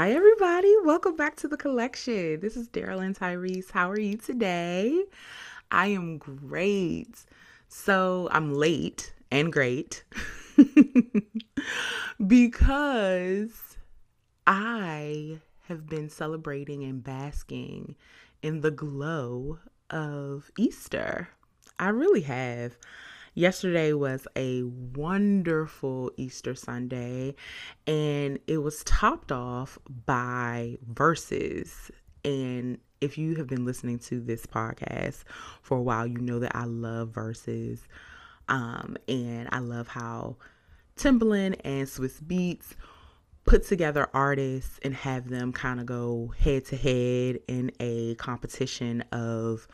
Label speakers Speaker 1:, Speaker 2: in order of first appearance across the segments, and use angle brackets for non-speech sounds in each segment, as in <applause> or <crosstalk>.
Speaker 1: Hi, everybody. Welcome back to the collection. This is Daryl and Tyrese. How are you today? I am great. So I'm late and great <laughs> because I have been celebrating and basking in the glow of Easter. I really have. Yesterday was a wonderful Easter Sunday, and it was topped off by Verzuz. And if you have been listening to this podcast for a while, you know that I love Verzuz. Um, and I love how Timbaland and Swizz Beatz put together artists and have them kind of go head to head in a competition of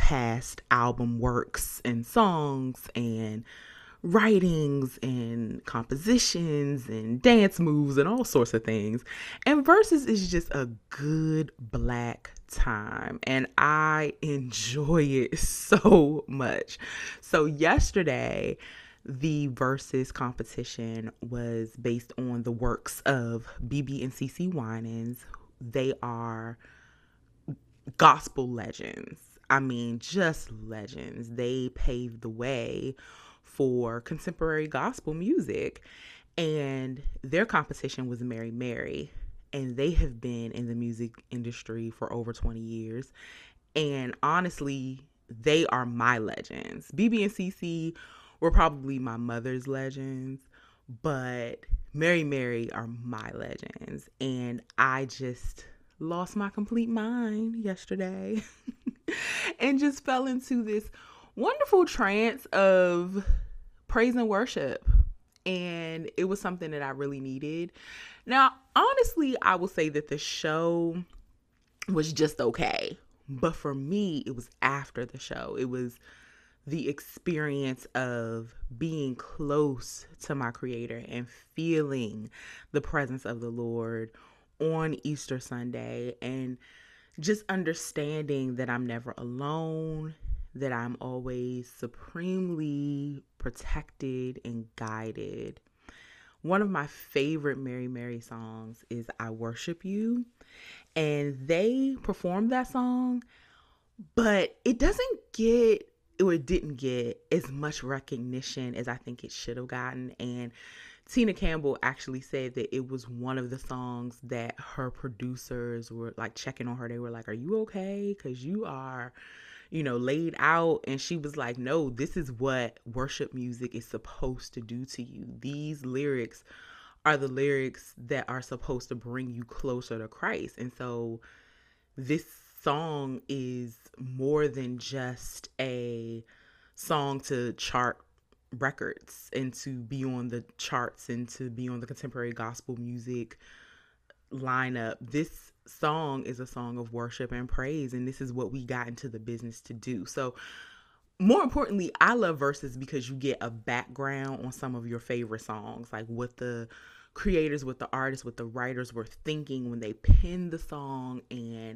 Speaker 1: past album works and songs and writings and compositions and dance moves and all sorts of things. And Verzuz is just a good black time and I enjoy it <laughs> so much. So yesterday the Verzuz competition was based on the works of BB and CC Winans. They are gospel legends I mean, just legends. They paved the way for contemporary gospel music. And their competition was Mary Mary. And they have been in the music industry for over 20 years. And honestly, they are my legends. BB and CC were probably my mother's legends, but Mary Mary are my legends. And I just lost my complete mind yesterday. <laughs> <laughs> and just fell into this wonderful trance of praise and worship. And it was something that I really needed. Now, honestly, I will say that the show was just okay. But for me, it was after the show. It was the experience of being close to my creator and feeling the presence of the Lord on Easter Sunday and just understanding that I'm never alone, that I'm always supremely protected and guided. One of my favorite Mary Mary songs is I Worship You. And they performed that song, but it doesn't get, or it didn't get as much recognition as I think it should have gotten. And Tina Campbell actually said that it was one of the songs that her producers were like checking on her. They were like, Are you okay? Because you are, you know, laid out. And she was like, No, this is what worship music is supposed to do to you. These lyrics are the lyrics that are supposed to bring you closer to Christ. And so this song is more than just a song to chart records and to be on the charts and to be on the contemporary gospel music lineup. This song is a song of worship and praise, and this is what we got into the business to do. So, more importantly, I love Verzuz because you get a background on some of your favorite songs, like what the creators, what the artists, what the writers were thinking when they penned the song and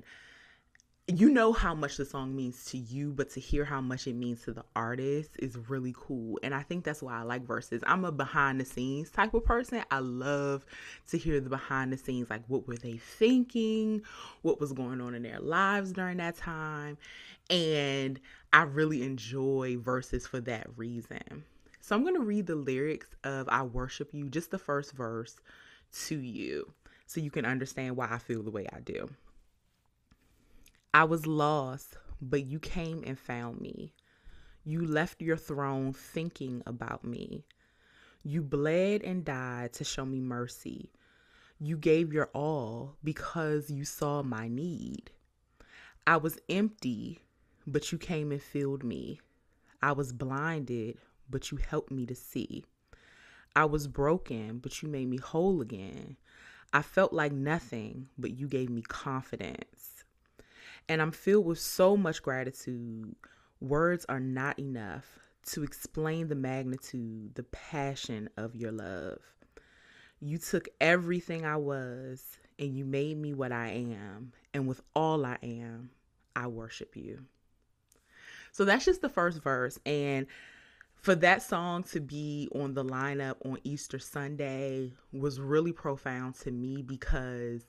Speaker 1: you know how much the song means to you, but to hear how much it means to the artist is really cool. And I think that's why I like Verzuz. I'm a behind the scenes type of person. I love to hear the behind the scenes, like what were they thinking, what was going on in their lives during that time. And I really enjoy Verzuz for that reason. So I'm going to read the lyrics of I Worship You, just the first verse to you, so you can understand why I feel the way I do. I was lost, but you came and found me. You left your throne thinking about me. You bled and died to show me mercy. You gave your all because you saw my need. I was empty, but you came and filled me. I was blinded, but you helped me to see. I was broken, but you made me whole again. I felt like nothing, but you gave me confidence. And I'm filled with so much gratitude. Words are not enough to explain the magnitude, the passion of your love. You took everything I was and you made me what I am. And with all I am, I worship you. So that's just the first verse. And for that song to be on the lineup on Easter Sunday was really profound to me because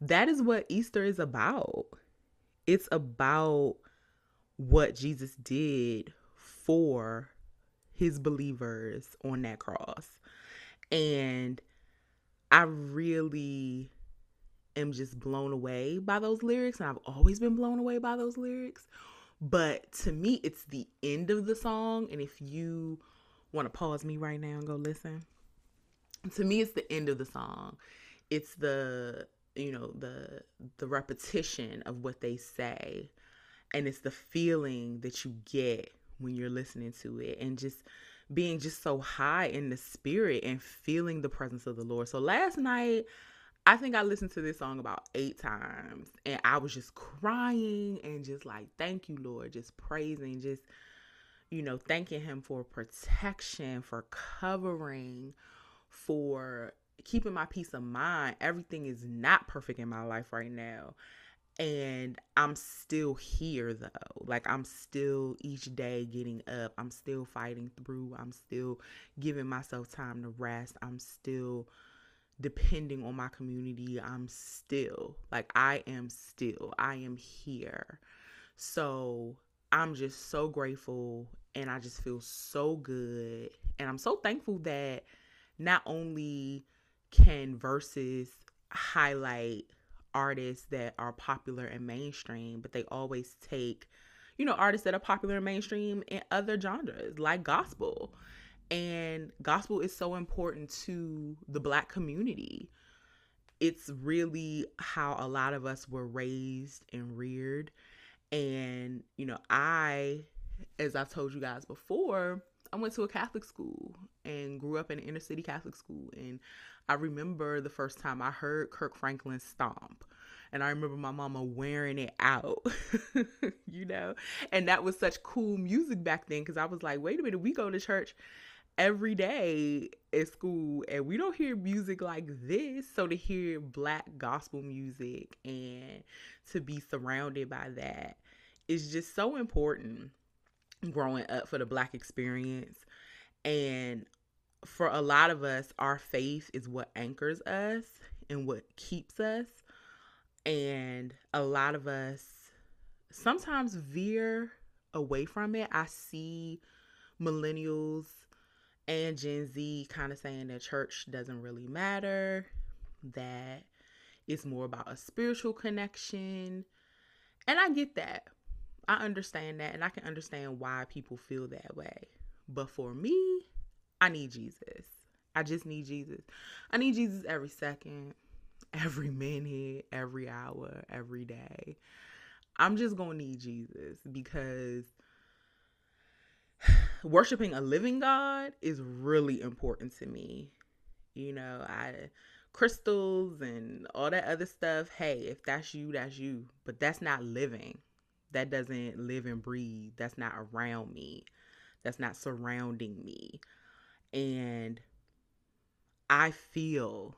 Speaker 1: that is what Easter is about. It's about what Jesus did for his believers on that cross. And I really am just blown away by those lyrics. And I've always been blown away by those lyrics. But to me, it's the end of the song. And if you want to pause me right now and go listen, to me, it's the end of the song. It's the you know the the repetition of what they say and it's the feeling that you get when you're listening to it and just being just so high in the spirit and feeling the presence of the Lord. So last night I think I listened to this song about eight times and I was just crying and just like, thank you, Lord, just praising, just, you know, thanking Him for protection, for covering, for keeping my peace of mind. Everything is not perfect in my life right now. And I'm still here though. Like I'm still each day getting up. I'm still fighting through. I'm still giving myself time to rest. I'm still depending on my community. I'm still like I am still. I am here. So I'm just so grateful and I just feel so good. And I'm so thankful that not only can Verzuz highlight artists that are popular and mainstream, but they always take, you know, artists that are popular and mainstream in other genres like gospel. And gospel is so important to the black community. It's really how a lot of us were raised and reared. And, you know, I, as I've told you guys before, I went to a Catholic school and grew up in an inner city Catholic school. And I remember the first time I heard Kirk Franklin stomp. And I remember my mama wearing it out, <laughs> you know? And that was such cool music back then because I was like, wait a minute, we go to church every day at school and we don't hear music like this. So to hear black gospel music and to be surrounded by that is just so important growing up for the black experience. And for a lot of us, our faith is what anchors us and what keeps us. And a lot of us sometimes veer away from it. I see millennials and Gen Z kind of saying that church doesn't really matter, that it's more about a spiritual connection. And I get that. I understand that and I can understand why people feel that way. But for me, I need Jesus. I just need Jesus. I need Jesus every second, every minute, every hour, every day. I'm just going to need Jesus because <sighs> worshiping a living God is really important to me. You know, I crystals and all that other stuff. Hey, if that's you, that's you. But that's not living that doesn't live and breathe, that's not around me, that's not surrounding me. And I feel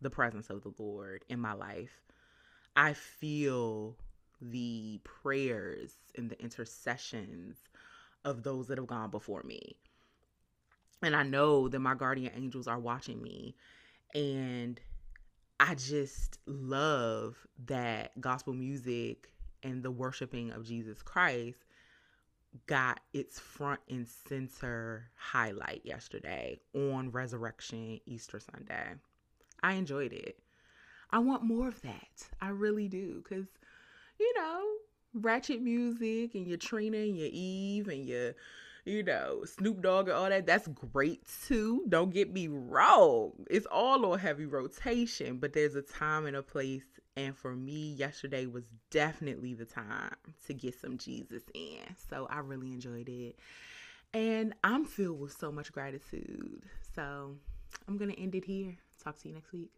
Speaker 1: the presence of the Lord in my life. I feel the prayers and the intercessions of those that have gone before me. And I know that my guardian angels are watching me. And I just love that gospel music and the worshiping of Jesus Christ got its front and center highlight yesterday on Resurrection Easter Sunday. I enjoyed it. I want more of that. I really do. Because, you know, ratchet music and your Trina and your Eve and your you know, Snoop Dogg and all that, that's great too. Don't get me wrong. It's all on heavy rotation, but there's a time and a place. And for me, yesterday was definitely the time to get some Jesus in. So I really enjoyed it. And I'm filled with so much gratitude. So I'm going to end it here. Talk to you next week.